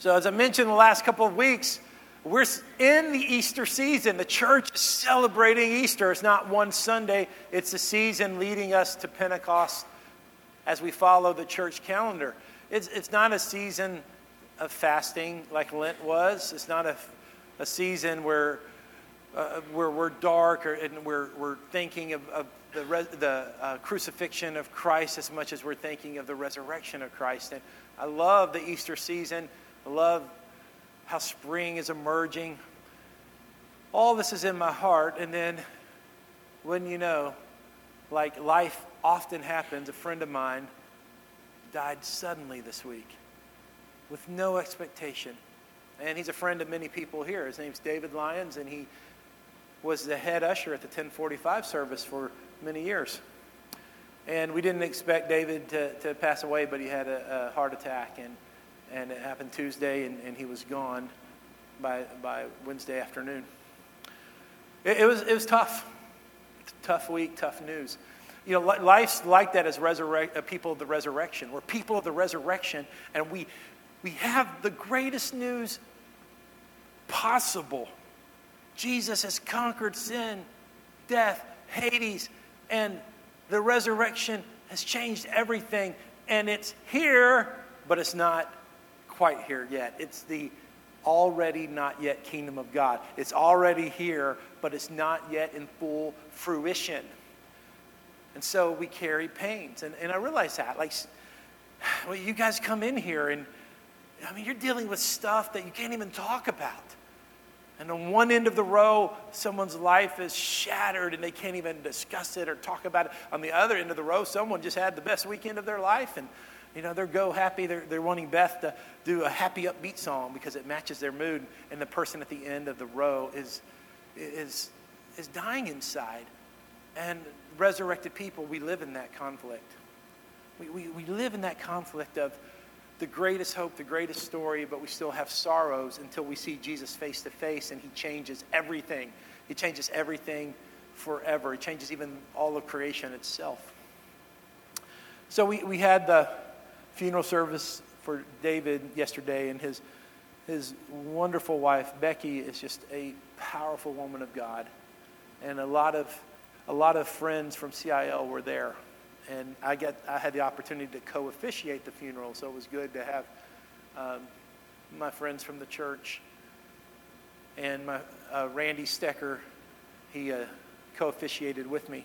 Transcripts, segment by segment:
So, as I mentioned the last couple of weeks, we're in the Easter season. The church is celebrating Easter. It's not one Sunday, it's a season leading us to Pentecost as we follow the church calendar. It's, it's not a season of fasting like Lent was, it's not a, a season where, uh, where we're dark or, and we're, we're thinking of, of the, res, the uh, crucifixion of Christ as much as we're thinking of the resurrection of Christ. And I love the Easter season. I love how spring is emerging. All this is in my heart, and then when you know, like life often happens, a friend of mine died suddenly this week with no expectation. And he's a friend of many people here. His name's David Lyons, and he was the head usher at the 1045 service for many years. And we didn't expect David to, to pass away, but he had a, a heart attack. And and it happened Tuesday, and, and he was gone by, by Wednesday afternoon. It, it, was, it was tough. Tough week, tough news. You know, life's like that as resurrect, uh, people of the resurrection. We're people of the resurrection, and we, we have the greatest news possible. Jesus has conquered sin, death, Hades, and the resurrection has changed everything. And it's here, but it's not quite here yet. It's the already not yet kingdom of God. It's already here, but it's not yet in full fruition. And so we carry pains. And, and I realize that. Like, well, you guys come in here and, I mean, you're dealing with stuff that you can't even talk about. And on one end of the row, someone's life is shattered and they can't even discuss it or talk about it. On the other end of the row, someone just had the best weekend of their life and you know, they're go happy. They're, they're wanting Beth to do a happy, upbeat song because it matches their mood. And the person at the end of the row is, is, is dying inside. And resurrected people, we live in that conflict. We, we, we live in that conflict of the greatest hope, the greatest story, but we still have sorrows until we see Jesus face to face and he changes everything. He changes everything forever. He changes even all of creation itself. So we, we had the funeral service for David yesterday, and his, his wonderful wife, Becky, is just a powerful woman of God. And a lot of, a lot of friends from CIL were there. And I, get, I had the opportunity to co officiate the funeral, so it was good to have um, my friends from the church. And my, uh, Randy Stecker, he uh, co officiated with me.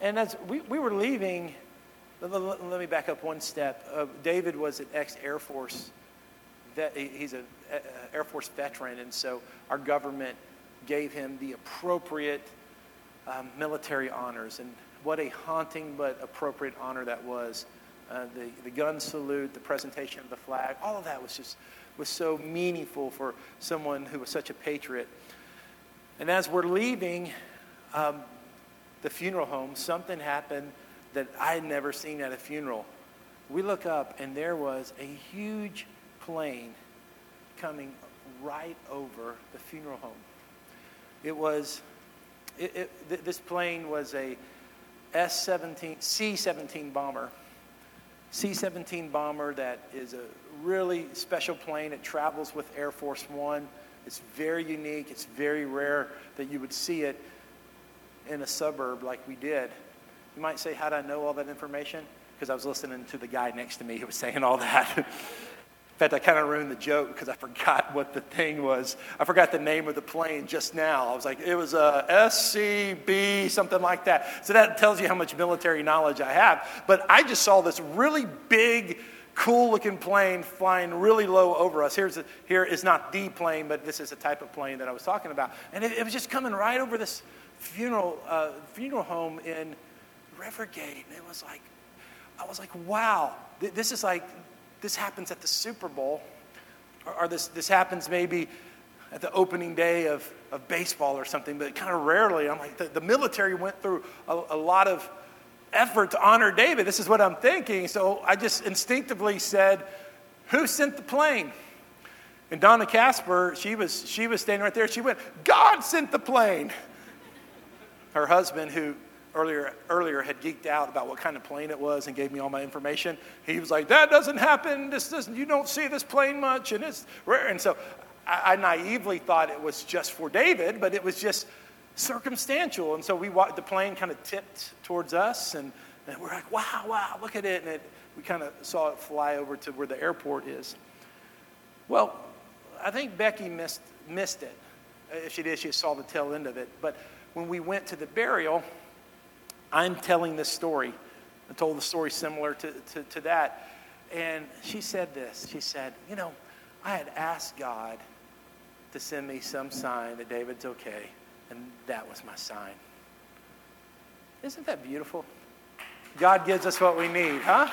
And as we, we were leaving, let me back up one step. Uh, David was an ex Air Force. Vet, he's an Air Force veteran, and so our government gave him the appropriate um, military honors. And what a haunting but appropriate honor that was. Uh, the, the gun salute, the presentation of the flag, all of that was just was so meaningful for someone who was such a patriot. And as we're leaving um, the funeral home, something happened that I had never seen at a funeral. We look up, and there was a huge plane coming right over the funeral home. It was, it, it, th- this plane was a S 17, C 17 bomber. C 17 bomber that is a really special plane. It travels with Air Force One. It's very unique. It's very rare that you would see it in a suburb like we did. You might say, How did I know all that information? Because I was listening to the guy next to me who was saying all that. In fact, I kind of ruined the joke because I forgot what the thing was. I forgot the name of the plane just now. I was like, it was a SCB, something like that. So that tells you how much military knowledge I have. But I just saw this really big, cool looking plane flying really low over us. Here's a, here is not the plane, but this is a type of plane that I was talking about. And it, it was just coming right over this funeral, uh, funeral home in Rivergate. And it was like, I was like, wow, this is like, this happens at the Super Bowl. Or, or this, this happens maybe at the opening day of, of baseball or something, but kind of rarely. I'm like, the, the military went through a, a lot of effort to honor David. This is what I'm thinking. So I just instinctively said, Who sent the plane? And Donna Casper, she was, she was standing right there. She went, God sent the plane. Her husband, who earlier, earlier had geeked out about what kind of plane it was and gave me all my information. He was like, "That doesn't happen. This doesn't. You don't see this plane much, and it's rare." And so, I, I naively thought it was just for David, but it was just circumstantial. And so we the plane kind of tipped towards us, and, and we're like, "Wow, wow, look at it!" And it, we kind of saw it fly over to where the airport is. Well, I think Becky missed missed it. If she did, she saw the tail end of it. But when we went to the burial, I'm telling this story. I told the story similar to, to, to that. And she said this. She said, You know, I had asked God to send me some sign that David's okay, and that was my sign. Isn't that beautiful? God gives us what we need, huh?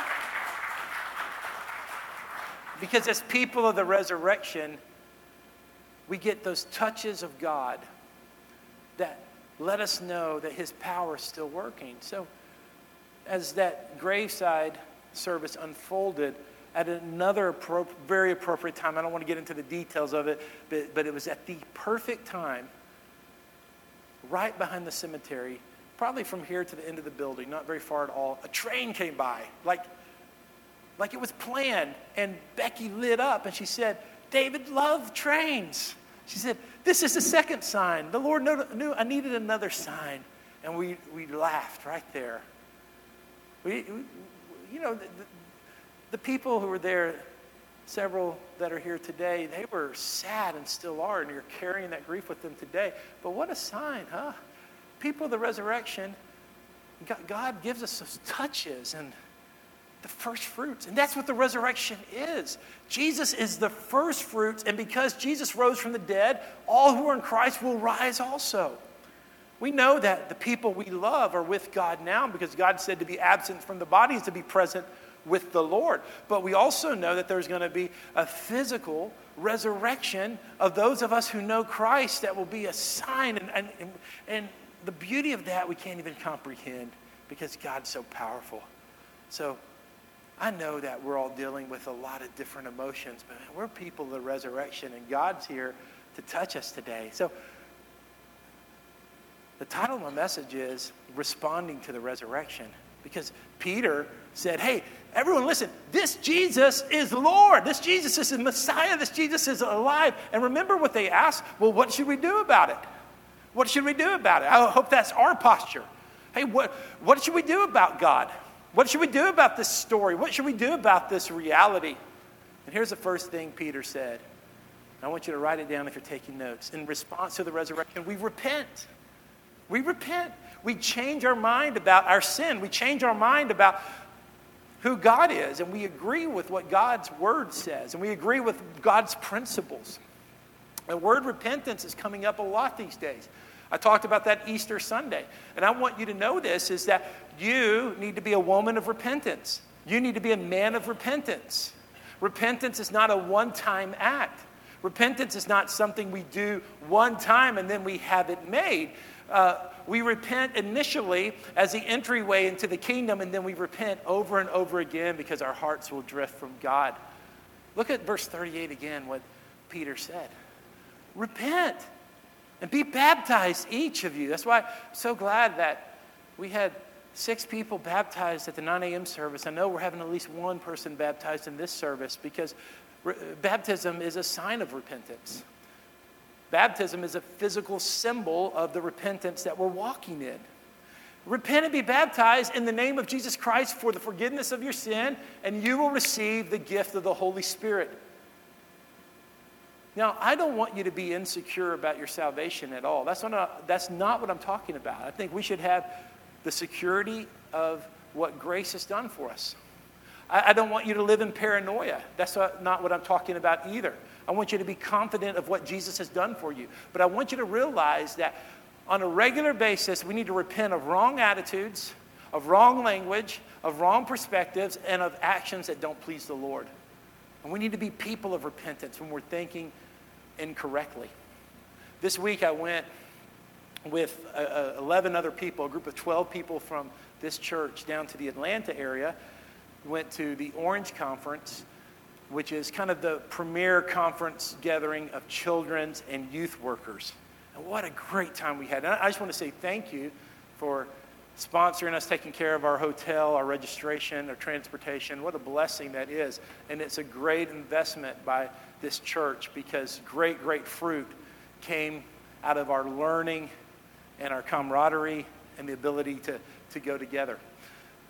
Because as people of the resurrection, we get those touches of God that let us know that his power is still working. So, as that graveside service unfolded at another appro- very appropriate time, I don't want to get into the details of it, but, but it was at the perfect time, right behind the cemetery, probably from here to the end of the building, not very far at all, a train came by, like, like it was planned. And Becky lit up and she said, David loved trains. She said, This is the second sign. The Lord knew I needed another sign. And we, we laughed right there. We, we you know, the, the people who were there, several that are here today, they were sad and still are, and you're carrying that grief with them today. But what a sign, huh? People of the resurrection, God gives us those touches and the first fruits. And that's what the resurrection is. Jesus is the first fruits, and because Jesus rose from the dead, all who are in Christ will rise also. We know that the people we love are with God now because God said to be absent from the body is to be present with the Lord. But we also know that there's going to be a physical resurrection of those of us who know Christ that will be a sign. And, and, and the beauty of that we can't even comprehend because God's so powerful. So I know that we're all dealing with a lot of different emotions, but we're people of the resurrection, and God's here to touch us today. So, the title of my message is Responding to the Resurrection, because Peter said, Hey, everyone, listen, this Jesus is Lord. This Jesus is the Messiah. This Jesus is alive. And remember what they asked? Well, what should we do about it? What should we do about it? I hope that's our posture. Hey, what, what should we do about God? What should we do about this story? What should we do about this reality? And here's the first thing Peter said. I want you to write it down if you're taking notes. In response to the resurrection, we repent. We repent. We change our mind about our sin. We change our mind about who God is, and we agree with what God's word says, and we agree with God's principles. The word repentance is coming up a lot these days. I talked about that Easter Sunday. And I want you to know this is that you need to be a woman of repentance. You need to be a man of repentance. Repentance is not a one time act. Repentance is not something we do one time and then we have it made. Uh, we repent initially as the entryway into the kingdom, and then we repent over and over again because our hearts will drift from God. Look at verse 38 again, what Peter said. Repent and be baptized, each of you. That's why I'm so glad that we had six people baptized at the 9 a.m. service. I know we're having at least one person baptized in this service because re- baptism is a sign of repentance. Baptism is a physical symbol of the repentance that we're walking in. Repent and be baptized in the name of Jesus Christ for the forgiveness of your sin, and you will receive the gift of the Holy Spirit. Now, I don't want you to be insecure about your salvation at all. That's not, that's not what I'm talking about. I think we should have the security of what grace has done for us. I, I don't want you to live in paranoia. That's not what I'm talking about either. I want you to be confident of what Jesus has done for you. But I want you to realize that on a regular basis, we need to repent of wrong attitudes, of wrong language, of wrong perspectives, and of actions that don't please the Lord. And we need to be people of repentance when we're thinking incorrectly. This week I went with uh, uh 11 other people, a group of 12 people from this church down to the Atlanta area. Went to the Orange Conference, which is kind of the premier conference gathering of children's and youth workers. And what a great time we had. And I just want to say thank you for sponsoring us, taking care of our hotel, our registration, our transportation. What a blessing that is. And it's a great investment by this church because great, great fruit came out of our learning and our camaraderie and the ability to, to go together.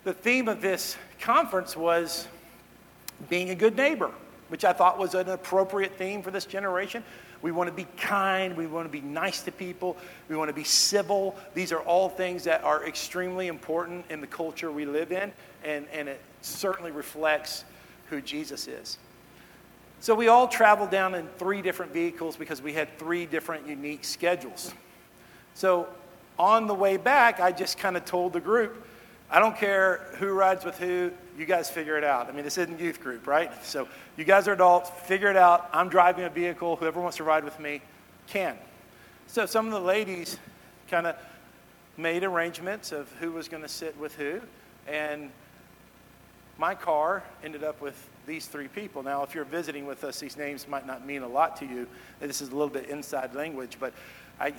The theme of this conference was being a good neighbor, which I thought was an appropriate theme for this generation. We want to be kind. We want to be nice to people. We want to be civil. These are all things that are extremely important in the culture we live in, and, and it certainly reflects who Jesus is. So we all traveled down in three different vehicles because we had three different unique schedules. So on the way back, I just kind of told the group, I don't care who rides with who, you guys figure it out. I mean, this isn't youth group, right? So you guys are adults, figure it out. I'm driving a vehicle. Whoever wants to ride with me can. So some of the ladies kind of made arrangements of who was going to sit with who. And my car ended up with these three people. Now, if you're visiting with us, these names might not mean a lot to you. This is a little bit inside language, but I,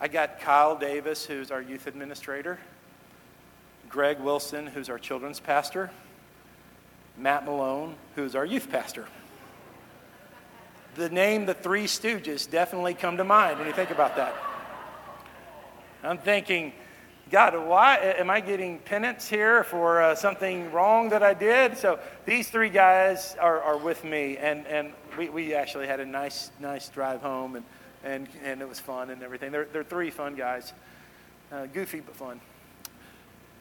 I got Kyle Davis, who's our youth administrator, Greg Wilson, who's our children's pastor, Matt Malone, who's our youth pastor. The name The Three Stooges definitely come to mind when you think about that. I'm thinking, God, why am I getting penance here for uh, something wrong that I did? So these three guys are, are with me, and, and we, we actually had a nice nice drive home, and, and, and it was fun and everything. They're, they're three fun guys, uh, goofy but fun.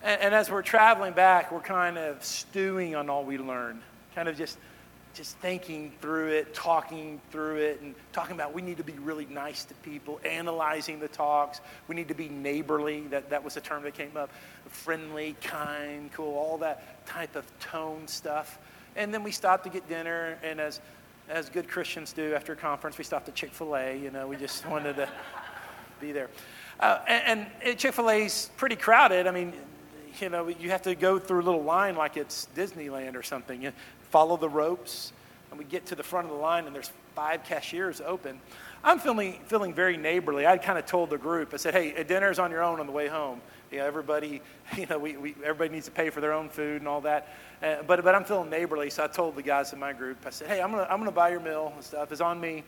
And, and as we're traveling back, we're kind of stewing on all we learned, kind of just just thinking through it, talking through it, and talking about we need to be really nice to people, analyzing the talks. We need to be neighborly. That, that was a term that came up. Friendly, kind, cool, all that type of tone stuff. And then we stopped to get dinner, and as, as good Christians do after a conference, we stopped at Chick fil A. You know, we just wanted to be there. Uh, and, and Chick fil A's pretty crowded. I mean, you know, you have to go through a little line like it's Disneyland or something. You follow the ropes, and we get to the front of the line, and there's five cashiers open. I'm feeling, feeling very neighborly. I kind of told the group, I said, hey, dinner's on your own on the way home. You know, everybody, you know, we, we, everybody needs to pay for their own food and all that. Uh, but, but I'm feeling neighborly, so I told the guys in my group, I said, hey, I'm going to I'm gonna buy your meal and stuff. It's on me.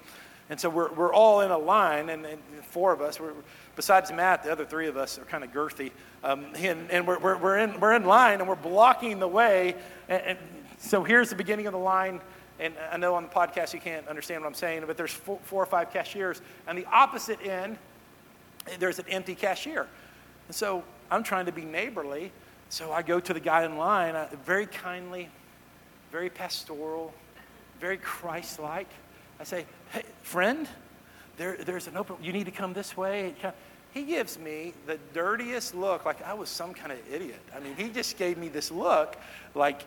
And so we're, we're all in a line, and, and four of us, we're, besides Matt, the other three of us are kind of girthy. Um, and and we're, we're, we're, in, we're in line, and we're blocking the way. And, and, so here's the beginning of the line. And I know on the podcast you can't understand what I'm saying, but there's four, four or five cashiers. And the opposite end, there's an empty cashier. And so I'm trying to be neighborly. So I go to the guy in line, uh, very kindly, very pastoral, very Christ like. I say, hey, friend, there, there's an open, you need to come this way. He gives me the dirtiest look, like I was some kind of idiot. I mean, he just gave me this look like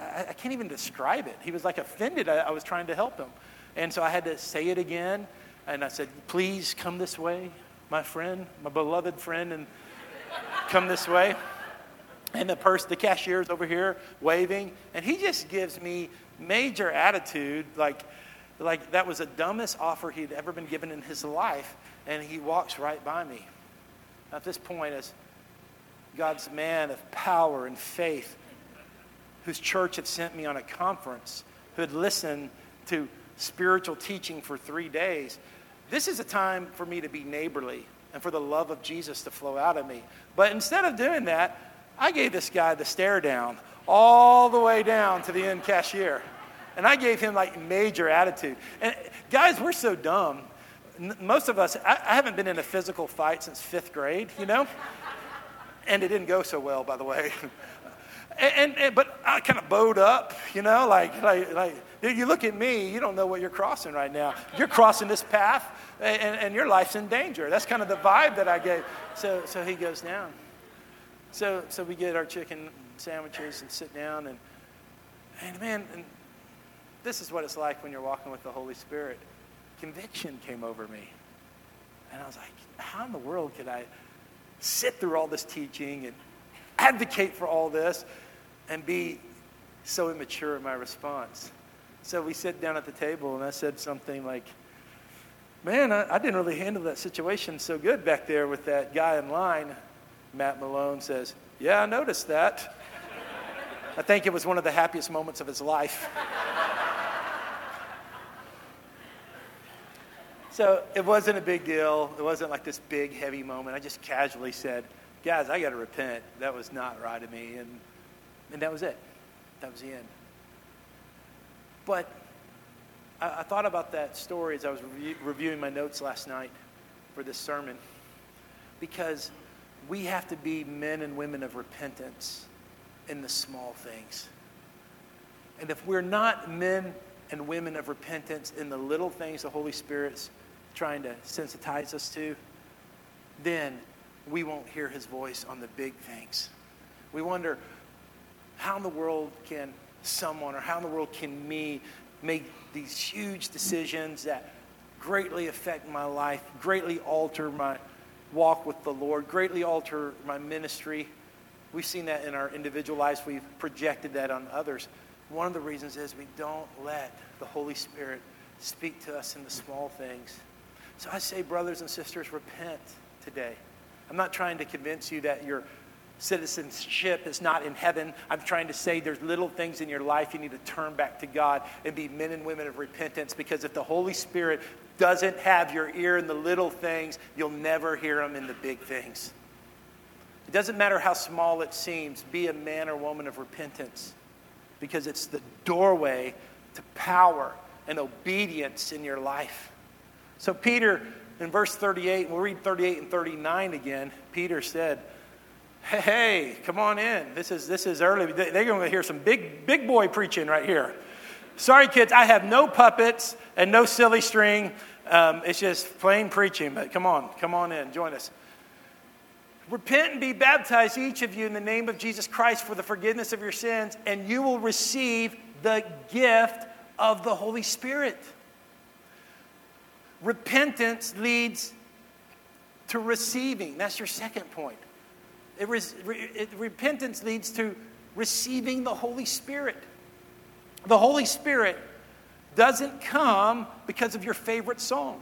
I, I can't even describe it. He was like offended. I, I was trying to help him. And so I had to say it again. And I said, please come this way, my friend, my beloved friend, and come this way. And the person, the cashier's over here waving, and he just gives me major attitude, like, like that was the dumbest offer he'd ever been given in his life, and he walks right by me. At this point, as God's man of power and faith, whose church had sent me on a conference, who had listened to spiritual teaching for three days. This is a time for me to be neighborly and for the love of Jesus to flow out of me. But instead of doing that, I gave this guy the stare down all the way down to the end cashier. And I gave him like major attitude. And guys, we're so dumb. Most of us, I, I haven't been in a physical fight since fifth grade, you know? And it didn't go so well, by the way. And, and, but I kind of bowed up, you know, like, like, like you look at me, you don't know what you're crossing right now. You're crossing this path, and, and your life's in danger. That's kind of the vibe that I gave. So, so he goes down. So, so we get our chicken sandwiches and sit down, and, and man, and this is what it's like when you're walking with the Holy Spirit. Conviction came over me. And I was like, how in the world could I sit through all this teaching and advocate for all this and be so immature in my response. So we sit down at the table, and I said something like, Man, I, I, didn't really handle that situation so good back there with that guy in line. Matt Malone says, Yeah, I noticed that. I think it was one of the happiest moments of his life. so it wasn't a big deal. It wasn't like this big, heavy moment. I just casually said, Guys, I got to repent. That was not right of me. And, and that was it. That was the end. But I, I thought about that story as I was reviewing my notes last night for this sermon because we have to be men and women of repentance in the small things. And if we're not men and women of repentance in the little things the Holy Spirit's trying to sensitize us to, then we won't hear his voice on the big things. We wonder how in the world can someone or how in the world can me make these huge decisions that greatly affect my life, greatly alter my walk with the Lord, greatly alter my ministry. We've seen that in our individual lives. We've projected that on others. One of the reasons is we don't let the Holy Spirit speak to us in the small things. So I say, brothers and sisters, repent today. I'm not trying to convince you that you're citizenship is not in heaven. I'm trying to say there's little things in your life you need to turn back to God and be men and women of repentance because if the Holy Spirit doesn't have your ear in the little things, you'll never hear him in the big things. It doesn't matter how small it seems, be a man or woman of repentance because it's the doorway to power and obedience in your life. So, Peter, in verse 38, we'll read 38 and 39 again. Peter said, Hey, come on in. This is, this is early. They're going to hear some big, big boy preaching right here. Sorry, kids, I have no puppets and no silly string. Um, it's just plain preaching, but come on, come on in, join us. Repent and be baptized, each of you, in the name of Jesus Christ for the forgiveness of your sins, and you will receive the gift of the Holy Spirit. Repentance leads to receiving. That's your second point. It, it, repentance leads to receiving the Holy Spirit. The Holy Spirit doesn't come because of your favorite song.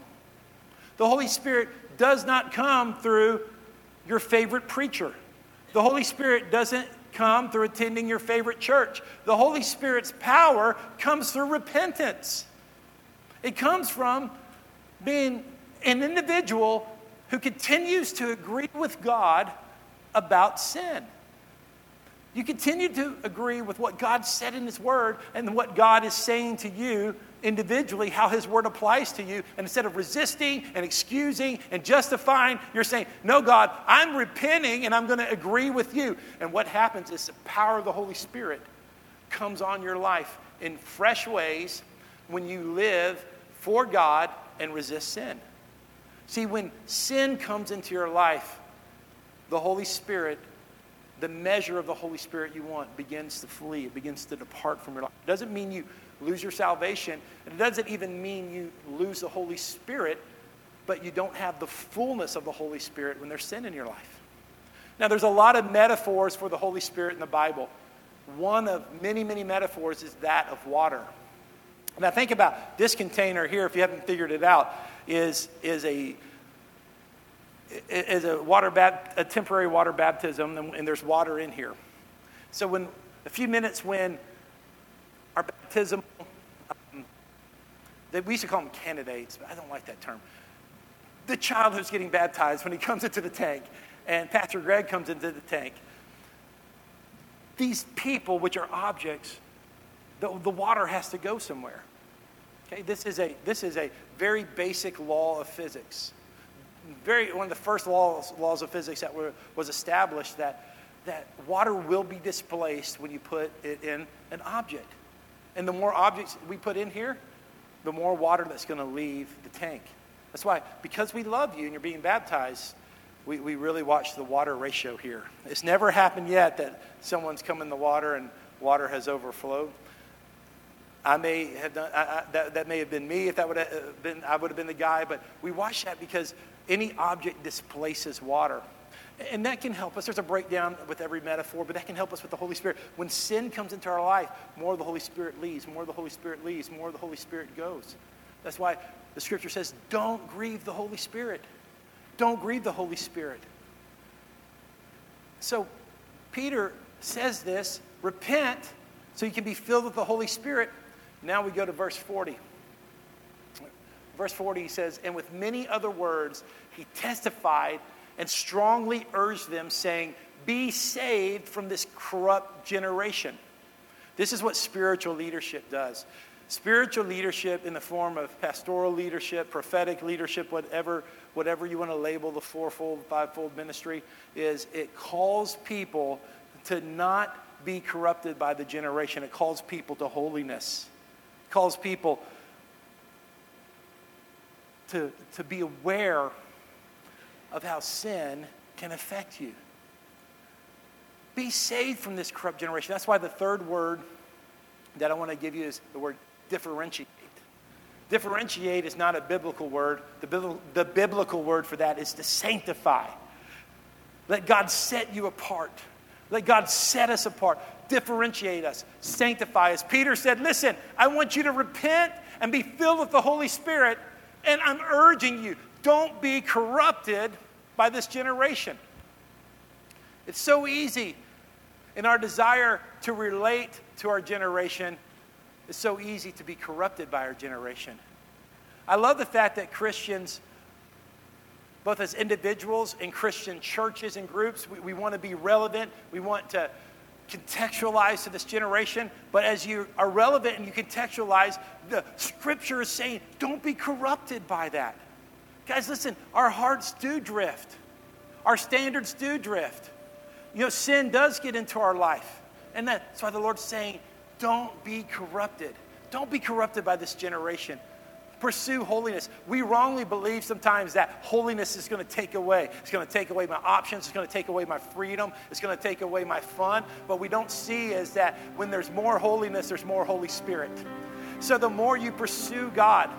The Holy Spirit does not come through your favorite preacher. The Holy Spirit doesn't come through attending your favorite church. The Holy Spirit's power comes through repentance. It comes from being an individual who continues to agree with God about sin. You continue to agree with what God said in His Word and what God is saying to you individually, how His Word applies to you. And instead of resisting and excusing and justifying, you're saying, No, God, I'm repenting and I'm going to agree with you. And what happens is the power of the Holy Spirit comes on your life in fresh ways when you live for God and resist sin. See, when sin comes into your life, the Holy Spirit, the measure of the Holy Spirit you want, begins to flee. It begins to depart from your life. It doesn't mean you lose your salvation. It doesn't even mean you lose the Holy Spirit, but you don't have the fullness of the Holy Spirit when there's sin in your life. Now, there's a lot of metaphors for the Holy Spirit in the Bible. One of many, many metaphors is that of water. Now, think about this container here, if you haven't figured it out, is, is a is a water a temporary water baptism, and, there's water in here. So when a few minutes when our baptism, um, they, we used to call them candidates, but I don't like that term. The child who's getting baptized when he comes into the tank, and Pastor Greg comes into the tank. These people, which are objects, the, the water has to go somewhere. Okay, this is a this is a very basic law of physics very one of the first laws, laws of physics that were, was established that, that water will be displaced when you put it in an object. And the more objects we put in here, the more water that's going to leave the tank. That's why, because we love you and you're being baptized, we, we really watch the water ratio here. It's never happened yet that someone's come in the water and water has overflowed. I may have done I, I, that. That may have been me if that would have uh, been. I would have been the guy. But we watch that because any object displaces water. And that can help us. There's a breakdown with every metaphor, but that can help us with the Holy Spirit. When sin comes into our life, more of the Holy Spirit leaves, more of the Holy Spirit leaves, more of the Holy Spirit goes. That's why the scripture says, don't grieve the Holy Spirit. Don't grieve the Holy Spirit. So Peter says this repent so you can be filled with the Holy Spirit. Now we go to verse 40. Verse 40 he says, And with many other words, he testified and strongly urged them, saying, Be saved from this corrupt generation. This is what spiritual leadership does. Spiritual leadership in the form of pastoral leadership, prophetic leadership, whatever, whatever you want to label the fourfold, fivefold ministry, is it calls people to not be corrupted by the generation. It calls people to holiness. Calls people to, to be aware of how sin can affect you. Be saved from this corrupt generation. That's why the third word that I want to give you is the word differentiate. Differentiate is not a biblical word. The, the biblical word for that is to sanctify. Let God set you apart. Let God set us apart, differentiate us, sanctify us. Peter said, Listen, I want you to repent and be filled with the Holy Spirit, and I'm urging you, don't be corrupted by this generation. It's so easy in our desire to relate to our generation it's so easy to be corrupted by our generation. I love the fact that Christians, both as individuals and Christian churches and groups, we, we want to be relevant. We want to contextualize to this generation. But as you are relevant and you contextualize, the scripture is saying, don't be corrupted by that. Guys, listen, our hearts do drift, our standards do drift. You know, sin does get into our life. And that's why the Lord's saying, don't be corrupted. Don't be corrupted by this generation. Pursue holiness. We wrongly believe sometimes that holiness is going to take away. It's going to take away my options. It's going to take away my freedom. It's going to take away my fun. But we don't see is that when there's more holiness, there's more Holy Spirit. So the more you pursue God,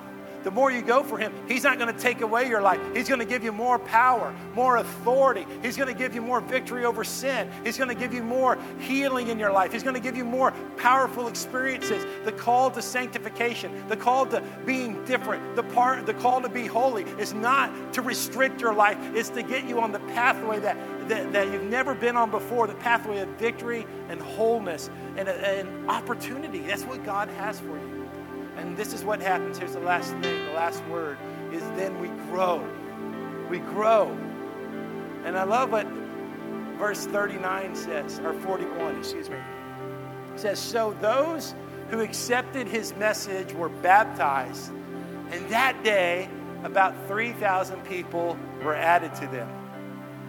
the more you go for Him, He's not going to take away your life. He's going to give you more power, more authority. He's going to give you more victory over sin. He's going to give you more healing in your life. He's going to give you more powerful experiences. The call to sanctification, the call to being different, the part, the call to be holy is not to restrict your life. It's to get you on the pathway that that, that you've never been on before, the pathway of victory and wholeness and, and opportunity. That's what God has for you. And this is what happens. Here's the last thing, the last word is then we grow. We grow. And I love what verse 39 says, or 41, excuse me. It says, So those who accepted his message were baptized, and that day about 3,000 people were added to them.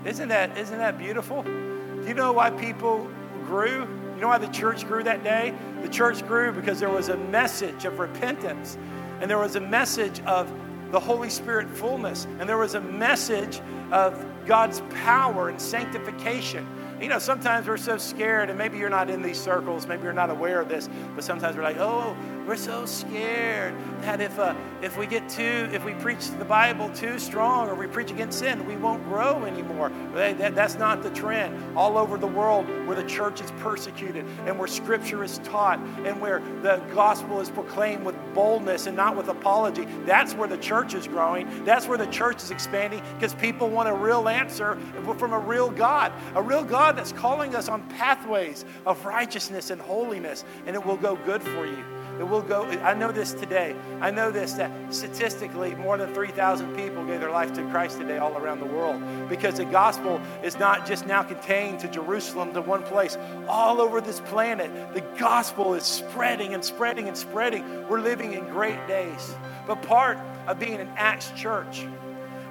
Isn't that, isn't that beautiful? Do you know why people grew? You know why the church grew that day? The church grew because there was a message of repentance, and there was a message of the Holy Spirit fullness, and there was a message of God's power and sanctification. You know, sometimes we're so scared, and maybe you're not in these circles, maybe you're not aware of this, but sometimes we're like, oh, we're so scared that if, uh, if we get too, if we preach the Bible too strong or we preach against sin, we won't grow anymore. That, that's not the trend. All over the world where the church is persecuted and where scripture is taught and where the gospel is proclaimed with boldness and not with apology, that's where the church is growing. That's where the church is expanding because people want a real answer from a real God, a real God that's calling us on pathways of righteousness and holiness, and it will go good for you. It will go. I know this today. I know this that statistically, more than 3,000 people gave their life to Christ today all around the world because the gospel is not just now contained to Jerusalem, to one place. All over this planet, the gospel is spreading and spreading and spreading. We're living in great days. But part of being an Acts church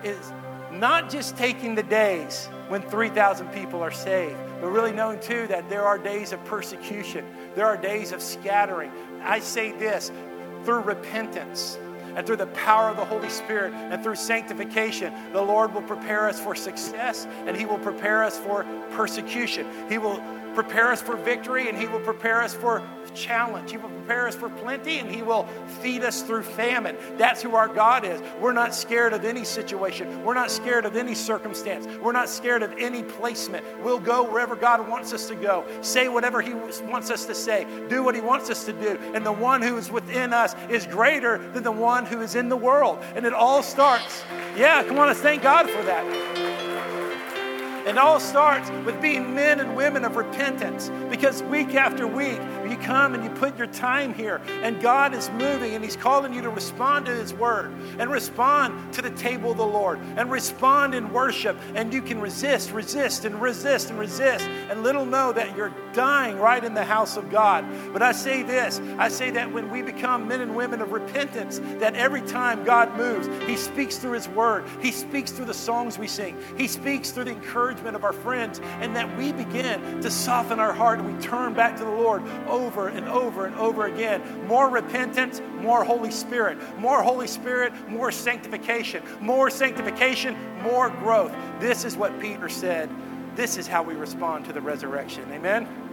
is not just taking the days when 3,000 people are saved, but really knowing too that there are days of persecution, there are days of scattering. I say this through repentance and through the power of the Holy Spirit and through sanctification, the Lord will prepare us for success and He will prepare us for persecution. He will prepare us for victory and He will prepare us for challenge. He will prepare us for plenty and He will feed us through famine. That's who our God is. We're not scared of any situation, we're not scared of any circumstance, we're not scared of any placement. We'll go wherever God wants us to go, say whatever He wants us to say, do what He wants us to do. And the one who is within us is greater than the one who is in the world. And it all starts. Yeah, come on, let's thank God for that. It all starts with being men and women of repentance because week after week, you come and you put your time here, and God is moving and He's calling you to respond to His word and respond to the table of the Lord and respond in worship. And you can resist, resist, and resist and resist, and little know that you're dying right in the house of God. But I say this I say that when we become men and women of repentance, that every time God moves, He speaks through His word, He speaks through the songs we sing, He speaks through the encouragement of our friends, and that we begin to soften our heart and we turn back to the Lord over and over and over again. More repentance, more Holy Spirit. More Holy Spirit, more sanctification. More sanctification, more growth. This is what Peter said. This is how we respond to the resurrection. Amen.